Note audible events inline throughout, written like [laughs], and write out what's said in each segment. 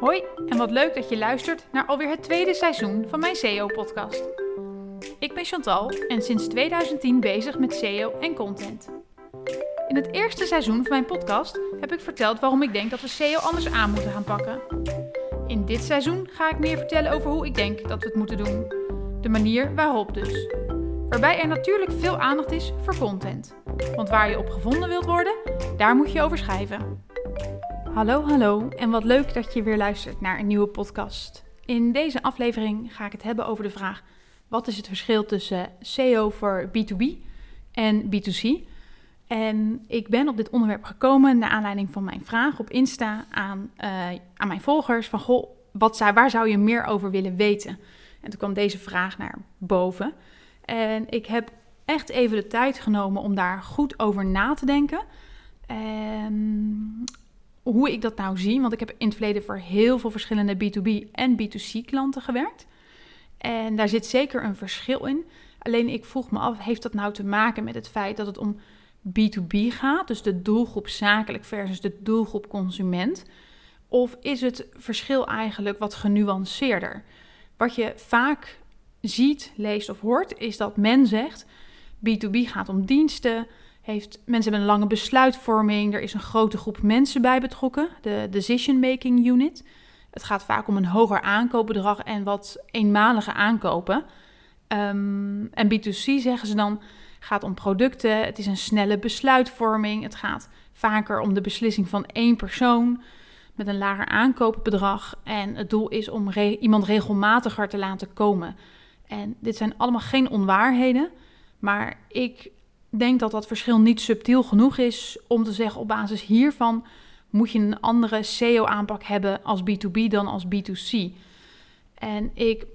Hoi en wat leuk dat je luistert naar alweer het tweede seizoen van mijn SEO-podcast. Ik ben Chantal en sinds 2010 bezig met SEO en content. In het eerste seizoen van mijn podcast heb ik verteld waarom ik denk dat we SEO anders aan moeten gaan pakken. In dit seizoen ga ik meer vertellen over hoe ik denk dat we het moeten doen. De manier waarop dus. Waarbij er natuurlijk veel aandacht is voor content. Want waar je op gevonden wilt worden, daar moet je over schrijven. Hallo, hallo en wat leuk dat je weer luistert naar een nieuwe podcast. In deze aflevering ga ik het hebben over de vraag: wat is het verschil tussen SEO voor B2B en B2C? En ik ben op dit onderwerp gekomen naar aanleiding van mijn vraag op Insta aan, uh, aan mijn volgers: van goh, wat zou, waar zou je meer over willen weten? En toen kwam deze vraag naar boven. En ik heb echt even de tijd genomen om daar goed over na te denken. En hoe ik dat nou zie, want ik heb in het verleden voor heel veel verschillende B2B en B2C klanten gewerkt. En daar zit zeker een verschil in. Alleen ik vroeg me af, heeft dat nou te maken met het feit dat het om B2B gaat, dus de doelgroep zakelijk versus de doelgroep consument? Of is het verschil eigenlijk wat genuanceerder? Wat je vaak ziet, leest of hoort, is dat men zegt: B2B gaat om diensten, heeft, mensen hebben een lange besluitvorming. Er is een grote groep mensen bij betrokken, de Decision Making Unit. Het gaat vaak om een hoger aankoopbedrag en wat eenmalige aankopen. Um, en B2C zeggen ze dan gaat om producten. Het is een snelle besluitvorming. Het gaat vaker om de beslissing van één persoon met een lager aankoopbedrag. En het doel is om iemand regelmatiger te laten komen. En dit zijn allemaal geen onwaarheden. Maar ik denk dat dat verschil niet subtiel genoeg is om te zeggen op basis hiervan moet je een andere SEO-aanpak hebben als B2B dan als B2C. En ik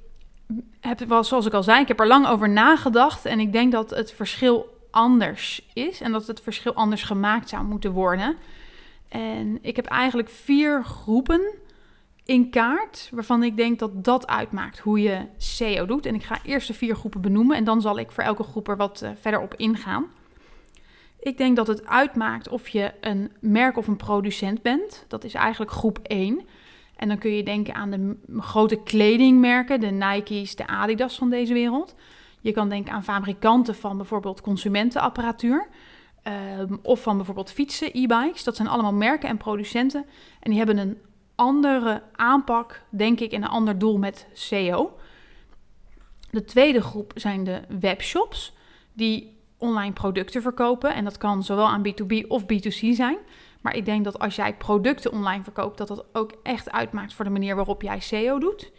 heb, zoals ik al zei, ik heb er lang over nagedacht en ik denk dat het verschil anders is en dat het verschil anders gemaakt zou moeten worden. En ik heb eigenlijk vier groepen in kaart waarvan ik denk dat dat uitmaakt hoe je SEO doet. En ik ga eerst de vier groepen benoemen en dan zal ik voor elke groep er wat uh, verder op ingaan. Ik denk dat het uitmaakt of je een merk of een producent bent. Dat is eigenlijk groep 1. En dan kun je denken aan de grote kledingmerken, de Nike's, de Adidas van deze wereld. Je kan denken aan fabrikanten van bijvoorbeeld consumentenapparatuur. Um, of van bijvoorbeeld fietsen, e-bikes. Dat zijn allemaal merken en producenten. En die hebben een andere aanpak, denk ik, en een ander doel met SEO. De tweede groep zijn de webshops, die online producten verkopen. En dat kan zowel aan B2B of B2C zijn. Maar ik denk dat als jij producten online verkoopt, dat dat ook echt uitmaakt voor de manier waarop jij SEO doet.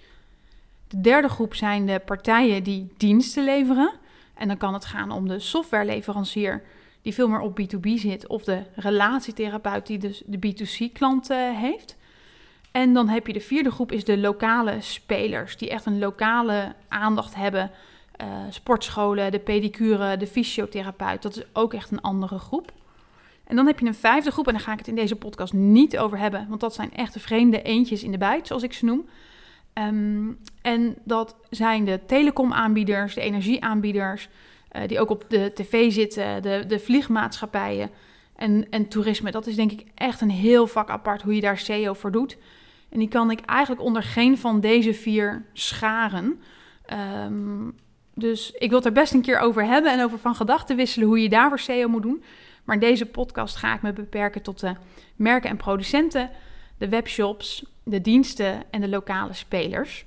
De derde groep zijn de partijen die diensten leveren. En dan kan het gaan om de softwareleverancier die veel meer op B2B zit, of de relatietherapeut die dus de B2C-klant heeft. En dan heb je de vierde groep, is de lokale spelers, die echt een lokale aandacht hebben. Uh, sportscholen, de pedicure, de fysiotherapeut, dat is ook echt een andere groep. En dan heb je een vijfde groep, en daar ga ik het in deze podcast niet over hebben, want dat zijn echte vreemde eentjes in de bijt, zoals ik ze noem. Um, en dat zijn de telecomaanbieders, de energieaanbieders, uh, die ook op de tv zitten, de, de vliegmaatschappijen en, en toerisme. Dat is denk ik echt een heel vak apart hoe je daar SEO voor doet. En die kan ik eigenlijk onder geen van deze vier scharen. Um, dus ik wil het er best een keer over hebben en over van gedachten wisselen hoe je daarvoor SEO moet doen. Maar in deze podcast ga ik me beperken tot de merken en producenten, de webshops, de diensten en de lokale spelers.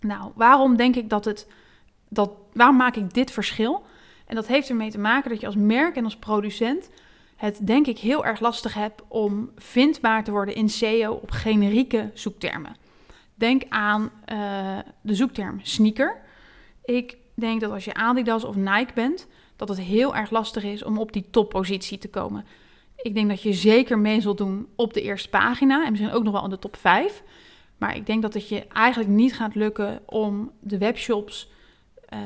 Nou, waarom denk ik dat het. Dat, waarom maak ik dit verschil? En dat heeft ermee te maken dat je als merk en als producent het denk ik heel erg lastig heb om vindbaar te worden in SEO op generieke zoektermen. Denk aan uh, de zoekterm sneaker. Ik denk dat als je Adidas of Nike bent, dat het heel erg lastig is om op die toppositie te komen. Ik denk dat je zeker mee zult doen op de eerste pagina en misschien ook nog wel in de top 5. Maar ik denk dat het je eigenlijk niet gaat lukken om de webshops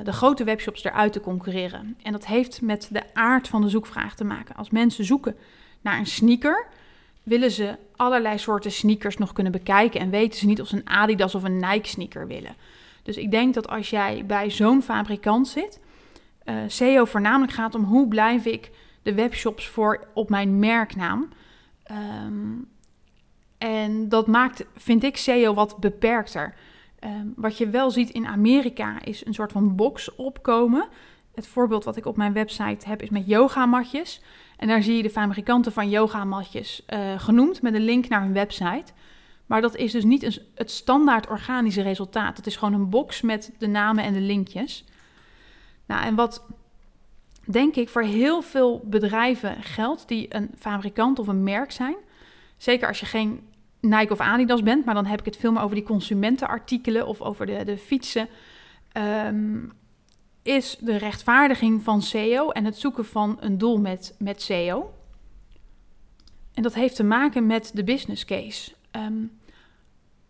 de grote webshops eruit te concurreren. En dat heeft met de aard van de zoekvraag te maken. Als mensen zoeken naar een sneaker, willen ze allerlei soorten sneakers nog kunnen bekijken en weten ze niet of ze een Adidas of een Nike sneaker willen. Dus ik denk dat als jij bij zo'n fabrikant zit, uh, SEO voornamelijk gaat om hoe blijf ik de webshops voor op mijn merknaam. Um, En dat maakt, vind ik, SEO wat beperkter. Ehm, wat je wel ziet in Amerika is een soort van box opkomen. Het voorbeeld wat ik op mijn website heb is met yogamatjes. En daar zie je de fabrikanten van yogamatjes uh, genoemd met een link naar hun website. Maar dat is dus niet een, het standaard organische resultaat. Het is gewoon een box met de namen en de linkjes. Nou, en wat denk ik voor heel veel bedrijven geldt die een fabrikant of een merk zijn. Zeker als je geen Nike of Adidas bent, maar dan heb ik het veel meer over die consumentenartikelen of over de, de fietsen. Ehm, is de rechtvaardiging van SEO en het zoeken van een doel met, met SEO. En dat heeft te maken met de business case. Um,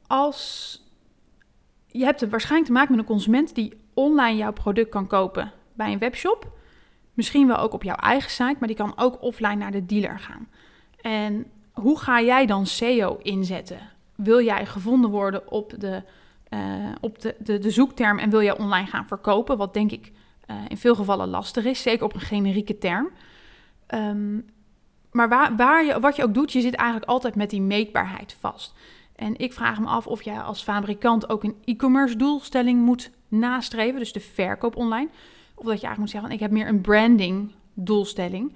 als je hebt het waarschijnlijk te maken met een consument die online jouw product kan kopen bij een webshop. Misschien wel ook op jouw eigen site, maar die kan ook offline naar de dealer gaan. En hoe ga jij dan SEO inzetten? Wil jij gevonden worden op de, uh, op de, de, zoekterm en wil jij online gaan verkopen? Wat denk ik uh, in veel gevallen lastig is, zeker op een generieke term. Um, maar waar, waar je, wat je ook doet, je zit eigenlijk altijd met die meetbaarheid vast. En ik vraag me af of jij als fabrikant ook een e-commerce doelstelling moet nastreven, dus de verkoop online. Of dat je eigenlijk moet zeggen, ik heb meer een branding doelstelling,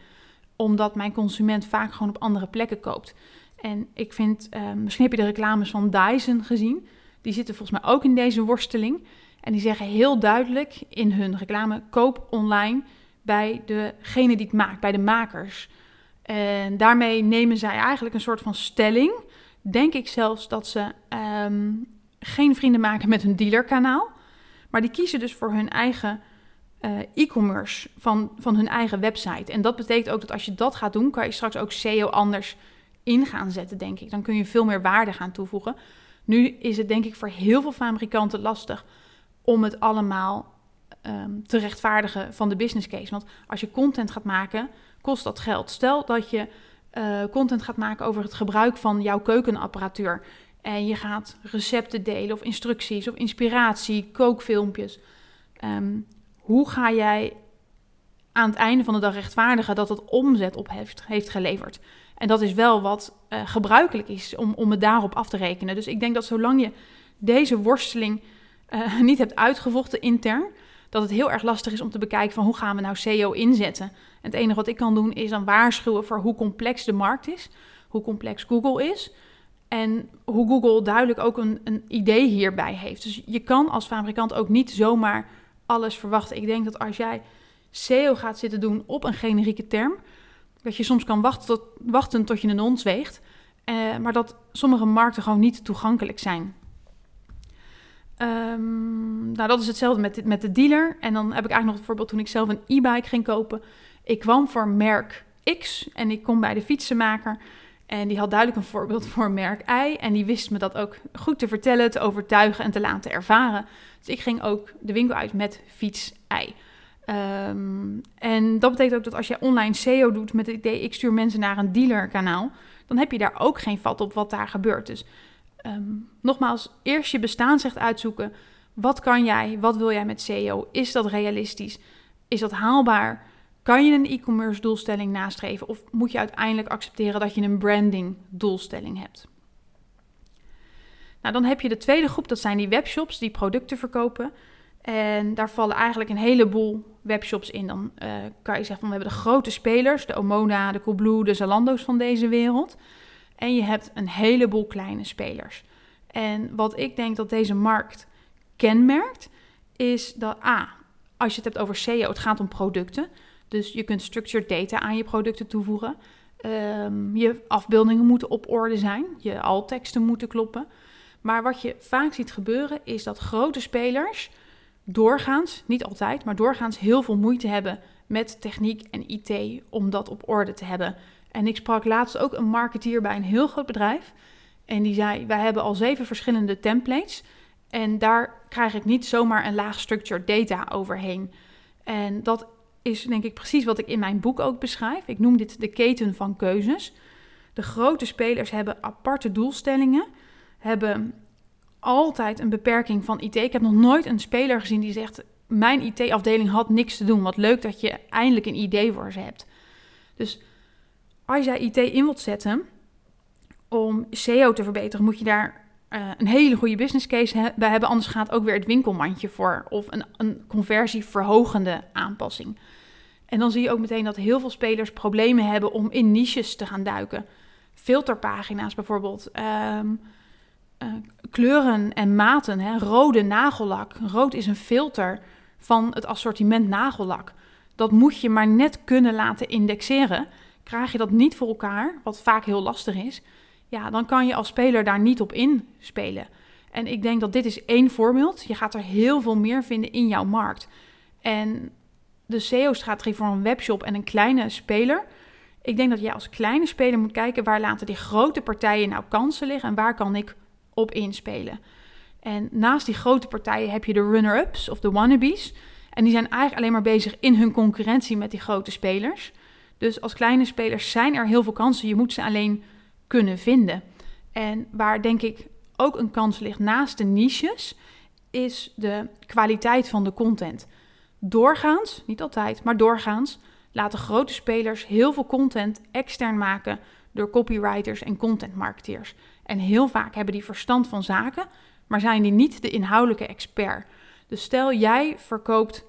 omdat mijn consument vaak gewoon op andere plekken koopt. En ik vind, uh, misschien heb je de reclames van Dyson gezien, die zitten volgens mij ook in deze worsteling. En die zeggen heel duidelijk in hun reclame, koop online bij degene die het maakt, bij de makers. En daarmee nemen zij eigenlijk een soort van stelling denk ik zelfs dat ze ehm, geen vrienden maken met hun dealerkanaal. Maar die kiezen dus voor hun eigen uh, e-commerce van, van hun eigen website. En dat betekent ook dat als je dat gaat doen, kan je straks ook SEO anders in gaan zetten, denk ik. Dan kun je veel meer waarde gaan toevoegen. Nu is het denk ik voor heel veel fabrikanten lastig om het allemaal um, te rechtvaardigen van de business case. Want als je content gaat maken, kost dat geld. Stel dat je uh, content gaat maken over het gebruik van jouw keukenapparatuur. En je gaat recepten delen of instructies of inspiratie, kookfilmpjes. Um, hoe ga jij aan het einde van de dag rechtvaardigen dat het omzet op heeft, heeft geleverd? En dat is wel wat uh, gebruikelijk is om, om het daarop af te rekenen. Dus ik denk dat zolang je deze worsteling uh, [laughs] niet hebt uitgevochten intern, dat het heel erg lastig is om te bekijken van hoe gaan we nou SEO inzetten. En het enige wat ik kan doen is dan waarschuwen voor hoe complex de markt is, hoe complex Google is en hoe Google duidelijk ook een, een idee hierbij heeft. Dus je kan als fabrikant ook niet zomaar alles verwachten. Ik denk dat als jij SEO gaat zitten doen op een generieke term, dat je soms kan wachten tot, wachten tot je een ons weegt, eh, maar dat sommige markten gewoon niet toegankelijk zijn. Um, nou, dat is hetzelfde met, met de dealer. En dan heb ik eigenlijk nog het voorbeeld toen ik zelf een e-bike ging kopen. Ik kwam voor merk X en ik kom bij de fietsenmaker. En die had duidelijk een voorbeeld voor merk Y. En die wist me dat ook goed te vertellen, te overtuigen en te laten ervaren. Dus ik ging ook de winkel uit met fiets Y. Um, en dat betekent ook dat als je online SEO doet met het idee, ik stuur mensen naar een dealerkanaal, dan heb je daar ook geen vat op wat daar gebeurt. Dus um, nogmaals, eerst je bestaansrecht uitzoeken. Wat kan jij? Wat wil jij met SEO? Is dat realistisch? Is dat haalbaar? Kan je een e-commerce doelstelling nastreven? Of moet je uiteindelijk accepteren dat je een branding doelstelling hebt? Nou, dan heb je de tweede groep, dat zijn die webshops die producten verkopen. En daar vallen eigenlijk een heleboel webshops in. Dan uh, kan je zeggen van we hebben de grote spelers, de Omona, de Coolblue, de Zalando's van deze wereld. En je hebt een heleboel kleine spelers. En wat ik denk dat deze markt kenmerkt, is dat A, als je het hebt over SEO, het gaat om producten. Dus je kunt structured data aan je producten toevoegen. Um, je afbeeldingen moeten op orde zijn. Je altteksten moeten kloppen. Maar wat je vaak ziet gebeuren, is dat grote spelers doorgaans, niet altijd, maar doorgaans heel veel moeite hebben met techniek en IT om dat op orde te hebben. En ik sprak laatst ook een marketeer bij een heel groot bedrijf. En die zei: Wij hebben al zeven verschillende templates. En daar krijg ik niet zomaar een laag structured data overheen. En dat is denk ik precies wat ik in mijn boek ook beschrijf. Ik noem dit de keten van keuzes. De grote spelers hebben aparte doelstellingen, hebben altijd een beperking van IT. Ik heb nog nooit een speler gezien die zegt: Mijn IT-afdeling had niks te doen. Wat leuk dat je eindelijk een idee voor ze hebt. Dus als jij IT in wilt zetten, om SEO te verbeteren, moet je daar uh, een hele goede business case bij hebben. Anders gaat ook weer het winkelmandje voor. Of een, een conversieverhogende aanpassing. En dan zie je ook meteen dat heel veel spelers problemen hebben om in niches te gaan duiken. Filterpagina's bijvoorbeeld. Ehm, eh, kleuren en maten. Hè. Rode nagellak. Rood is een filter van het assortiment nagellak. Dat moet je maar net kunnen laten indexeren. Krijg je dat niet voor elkaar, wat vaak heel lastig is, ja, dan kan je als speler daar niet op inspelen. En ik denk dat dit is één voorbeeld. Je gaat er heel veel meer vinden in jouw markt. En de SEO-strategie voor een webshop en een kleine speler. Ik denk dat jij als kleine speler moet kijken waar laten die grote partijen nou kansen liggen en waar kan ik op inspelen. En naast die grote partijen heb je de runner-ups of de wannabes. En die zijn eigenlijk alleen maar bezig in hun concurrentie met die grote spelers. Dus als kleine spelers zijn er heel veel kansen. Je moet ze alleen kunnen vinden. En waar denk ik ook een kans ligt naast de niches, is de kwaliteit van de content. Doorgaans, niet altijd, maar doorgaans laten grote spelers heel veel content extern maken door copywriters en contentmarketeers. En heel vaak hebben die verstand van zaken, maar zijn die niet de inhoudelijke expert. Dus stel jij verkoopt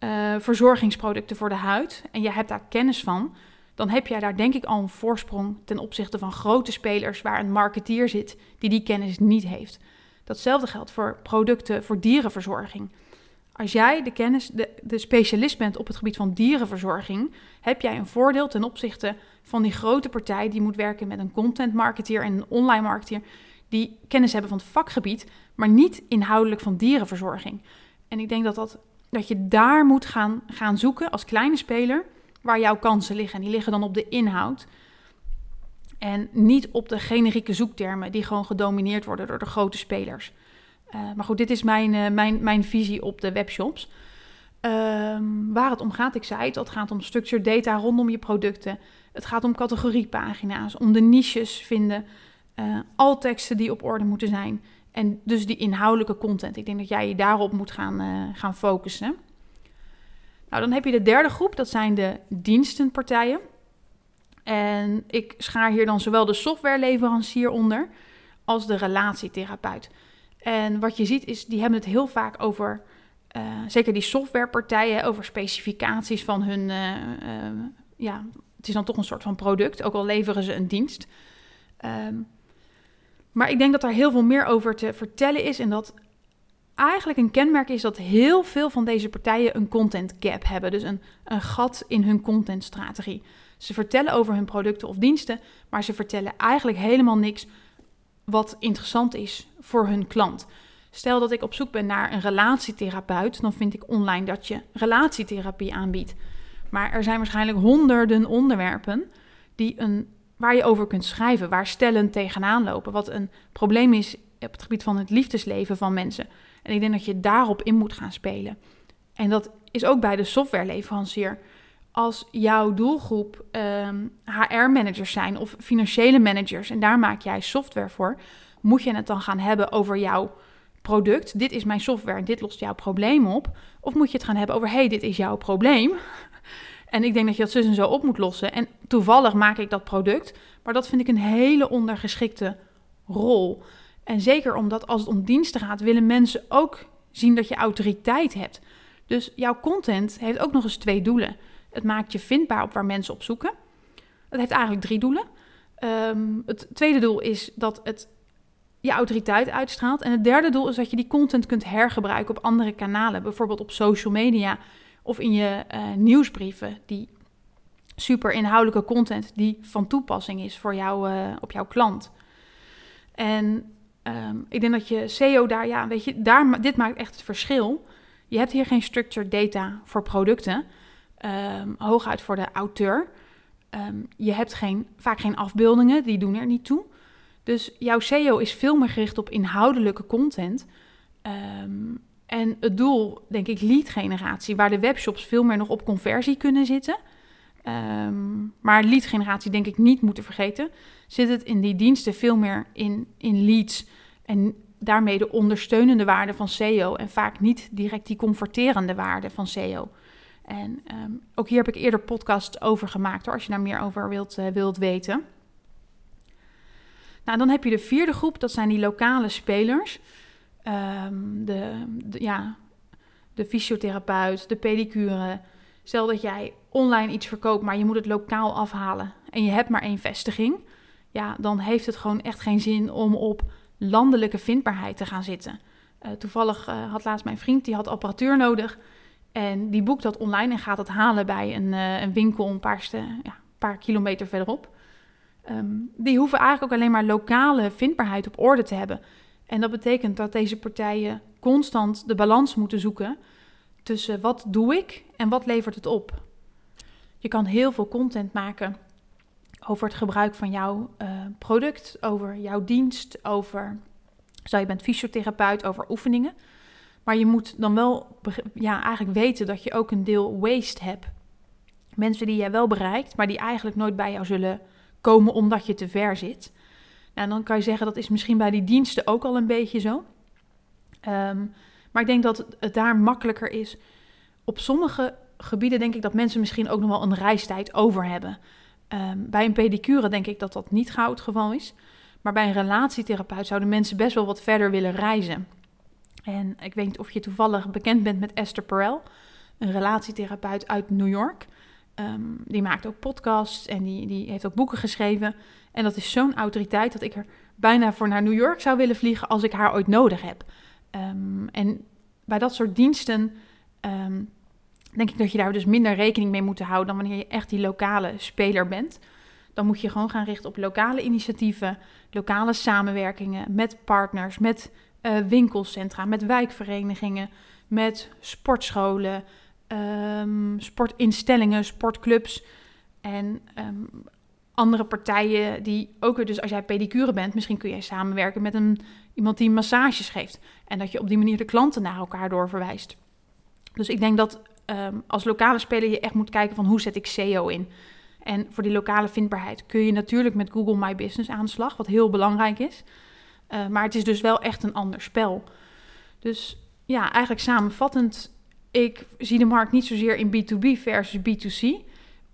uh, verzorgingsproducten voor de huid en je hebt daar kennis van, dan heb jij daar denk ik al een voorsprong ten opzichte van grote spelers waar een marketeer zit die die kennis niet heeft. Datzelfde geldt voor producten voor dierenverzorging. Als jij de kennis, de, de specialist bent op het gebied van dierenverzorging, heb jij een voordeel ten opzichte van die grote partij die moet werken met een content marketeer en een online marketeer die kennis hebben van het vakgebied, maar niet inhoudelijk van dierenverzorging. En ik denk dat, dat, dat je daar moet gaan, gaan zoeken als kleine speler waar jouw kansen liggen. En die liggen dan op de inhoud. En niet op de generieke zoektermen die gewoon gedomineerd worden door de grote spelers. Uh, maar goed, dit is mijn, uh, mijn, mijn visie op de webshops. Um, waar het om gaat, ik zei het, het gaat om structured data rondom je producten. Het gaat om categoriepagina's, om de niches vinden. Uh, al teksten die op orde moeten zijn. En dus die inhoudelijke content. Ik denk dat jij je daarop moet gaan, gaan focussen. Nou, dan heb je de derde groep, dat zijn de dienstenpartijen. En ik schaar hier dan zowel de softwareleverancier onder als de relatietherapeut. En wat je ziet is, die hebben het heel vaak over, uh, zeker die softwarepartijen, over specificaties van hun, uh, uh, ja, het is dan toch een soort van product, ook al leveren ze een dienst. Um, maar ik denk dat daar heel veel meer over te vertellen is en dat eigenlijk een kenmerk is dat heel veel van deze partijen een content gap hebben. Dus een, een gat in hun contentstrategie. Ze vertellen over hun producten of diensten, maar ze vertellen eigenlijk helemaal niks wat interessant is voor hun klant. Stel dat ik op zoek ben naar een relatietherapeut, dan vind ik online dat je relatietherapie aanbiedt. Maar er zijn waarschijnlijk honderden onderwerpen die een, waar je over kunt schrijven, waar stellen tegenaan lopen, wat een probleem is op het gebied van het liefdesleven van mensen. En ik denk dat je daarop in moet gaan spelen. En dat is ook bij de softwareleverancier. Als jouw doelgroep HR-managers ehm, zijn of financiële managers en daar maak jij software voor, moet je het dan gaan hebben over jouw product. Dit is mijn software en dit lost jouw probleem op. Of moet je het gaan hebben over, hey, dit is jouw probleem. [laughs] En ik denk dat je dat zus en zo op moet lossen. En toevallig maak ik dat product. Maar dat vind ik een hele ondergeschikte rol. En zeker omdat als het om diensten gaat, willen mensen ook zien dat je autoriteit hebt. Dus jouw content heeft ook nog eens twee doelen. Het maakt je vindbaar op waar mensen op zoeken. Het heeft eigenlijk drie doelen. Ehm, het tweede doel is dat het je autoriteit uitstraalt. En het derde doel is dat je die content kunt hergebruiken op andere kanalen. Bijvoorbeeld op social media of in je uh, nieuwsbrieven. Die super inhoudelijke content die van toepassing is voor jou, uh, op jouw klant. En Ehm, ik denk dat je SEO daar, ja, weet je, daar, dit maakt echt het verschil. Je hebt hier geen structured data voor producten, um, hooguit voor de auteur. Ehm, je hebt geen, vaak geen afbeeldingen, die doen er niet toe. Dus jouw SEO is veel meer gericht op inhoudelijke content. en het doel, denk ik, lead generatie, waar de webshops veel meer nog op conversie kunnen zitten. Maar lead generatie denk ik niet moeten vergeten. Zit het in die diensten veel meer in, in leads en daarmee de ondersteunende waarde van SEO en vaak niet direct die converterende waarde van SEO. En um, ook hier heb ik eerder podcasts over gemaakt hoor, als je daar meer over wilt, uh, wilt weten. Nou, dan heb je de vierde groep, dat zijn die lokale spelers. Ehm, de, ja, de fysiotherapeut, de pedicure. Stel dat jij online iets verkoopt, maar je moet het lokaal afhalen en je hebt maar één vestiging. Ja, dan heeft het gewoon echt geen zin om op landelijke vindbaarheid te gaan zitten. Uh, toevallig uh, had laatst mijn vriend, die had apparatuur nodig. En die boekt dat online en gaat het halen bij een, uh, een winkel een paar, ja, paar kilometer verderop. Um, die hoeven eigenlijk ook alleen maar lokale vindbaarheid op orde te hebben. En dat betekent dat deze partijen constant de balans moeten zoeken tussen wat doe ik en wat levert het op. Je kan heel veel content maken over het gebruik van jouw uh, product, over jouw dienst, over, zo je bent fysiotherapeut, over oefeningen. Maar je moet dan wel ja, eigenlijk weten dat je ook een deel waste hebt. Mensen die jij wel bereikt, maar die eigenlijk nooit bij jou zullen komen omdat je te ver zit. En dan kan je zeggen dat is misschien bij die diensten ook al een beetje zo. Um, maar ik denk dat het daar makkelijker is. Op sommige gebieden denk ik dat mensen misschien ook nog wel een reistijd over hebben. Um, bij een pedicure denk ik dat dat niet gauw het geval is. Maar bij een relatietherapeut zouden mensen best wel wat verder willen reizen. En ik weet niet of je toevallig bekend bent met Esther Perel, een relatietherapeut uit New York. Um, die maakt ook podcasts en die, die heeft ook boeken geschreven. En dat is zo'n autoriteit dat ik er bijna voor naar New York zou willen vliegen als ik haar ooit nodig heb. Um, en bij dat soort diensten um, denk ik dat je daar dus minder rekening mee moet houden dan wanneer je echt die lokale speler bent. Dan moet je gewoon gaan richten op lokale initiatieven, lokale samenwerkingen met partners, met uh, winkelcentra, met wijkverenigingen, met sportscholen, um, sportinstellingen, sportclubs en um, andere partijen die ook weer, dus als jij pedicure bent, misschien kun jij samenwerken met een, iemand die massages geeft. En dat je op die manier de klanten naar elkaar doorverwijst. Dus ik denk dat um, als lokale speler je echt moet kijken van hoe zet ik SEO in. En voor die lokale vindbaarheid kun je natuurlijk met Google My Business aan de slag, wat heel belangrijk is. Uh, maar het is dus wel echt een ander spel. Dus ja, eigenlijk samenvattend, ik zie de markt niet zozeer in B2B versus B2C,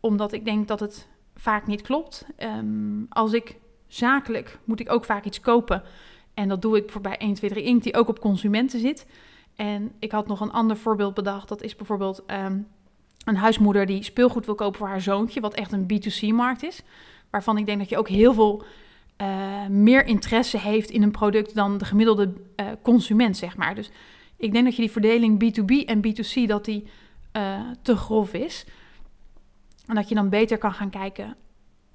omdat ik denk dat het vaak niet klopt. Um, als ik zakelijk moet ik ook vaak iets kopen. En dat doe ik voor bij 1, 2, 3 Inc. die ook op consumenten zit. En ik had nog een ander voorbeeld bedacht. Dat is bijvoorbeeld um, een huismoeder die speelgoed wil kopen voor haar zoontje. Wat echt een B2C-markt is. Waarvan ik denk dat je ook heel veel uh, meer interesse heeft in een product dan de gemiddelde uh, consument, zeg maar. Dus ik denk dat je die verdeling B2B en B2C dat die uh, te grof is. En dat je dan beter kan gaan kijken,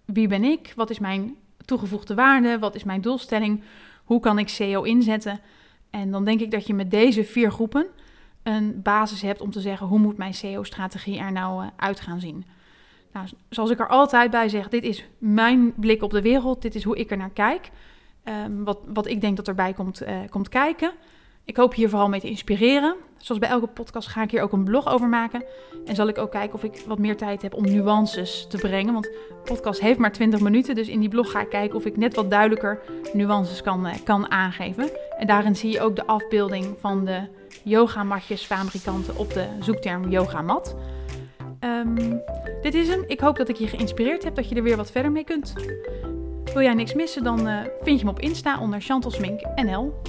wie ben ik? Wat is mijn toegevoegde waarde? Wat is mijn doelstelling? Hoe kan ik SEO inzetten? En dan denk ik dat je met deze vier groepen een basis hebt om te zeggen, hoe moet mijn SEO-strategie er nou uit gaan zien? Nou, zoals ik er altijd bij zeg, dit is mijn blik op de wereld, dit is hoe ik er naar kijk. Um, wat, wat ik denk dat erbij komt, uh, komt kijken. Ik hoop hier vooral mee te inspireren. Zoals bij elke podcast ga ik hier ook een blog over maken. En zal ik ook kijken of ik wat meer tijd heb om nuances te brengen. Want de podcast heeft maar 20 minuten. Dus in die blog ga ik kijken of ik net wat duidelijker nuances kan, kan aangeven. En daarin zie je ook de afbeelding van de yogamatjes fabrikanten op de zoekterm yogamat. Um, dit is hem. Ik hoop dat ik je geïnspireerd heb, dat je er weer wat verder mee kunt. Wil jij niks missen, dan uh, vind je me op Insta onder Chantal NL.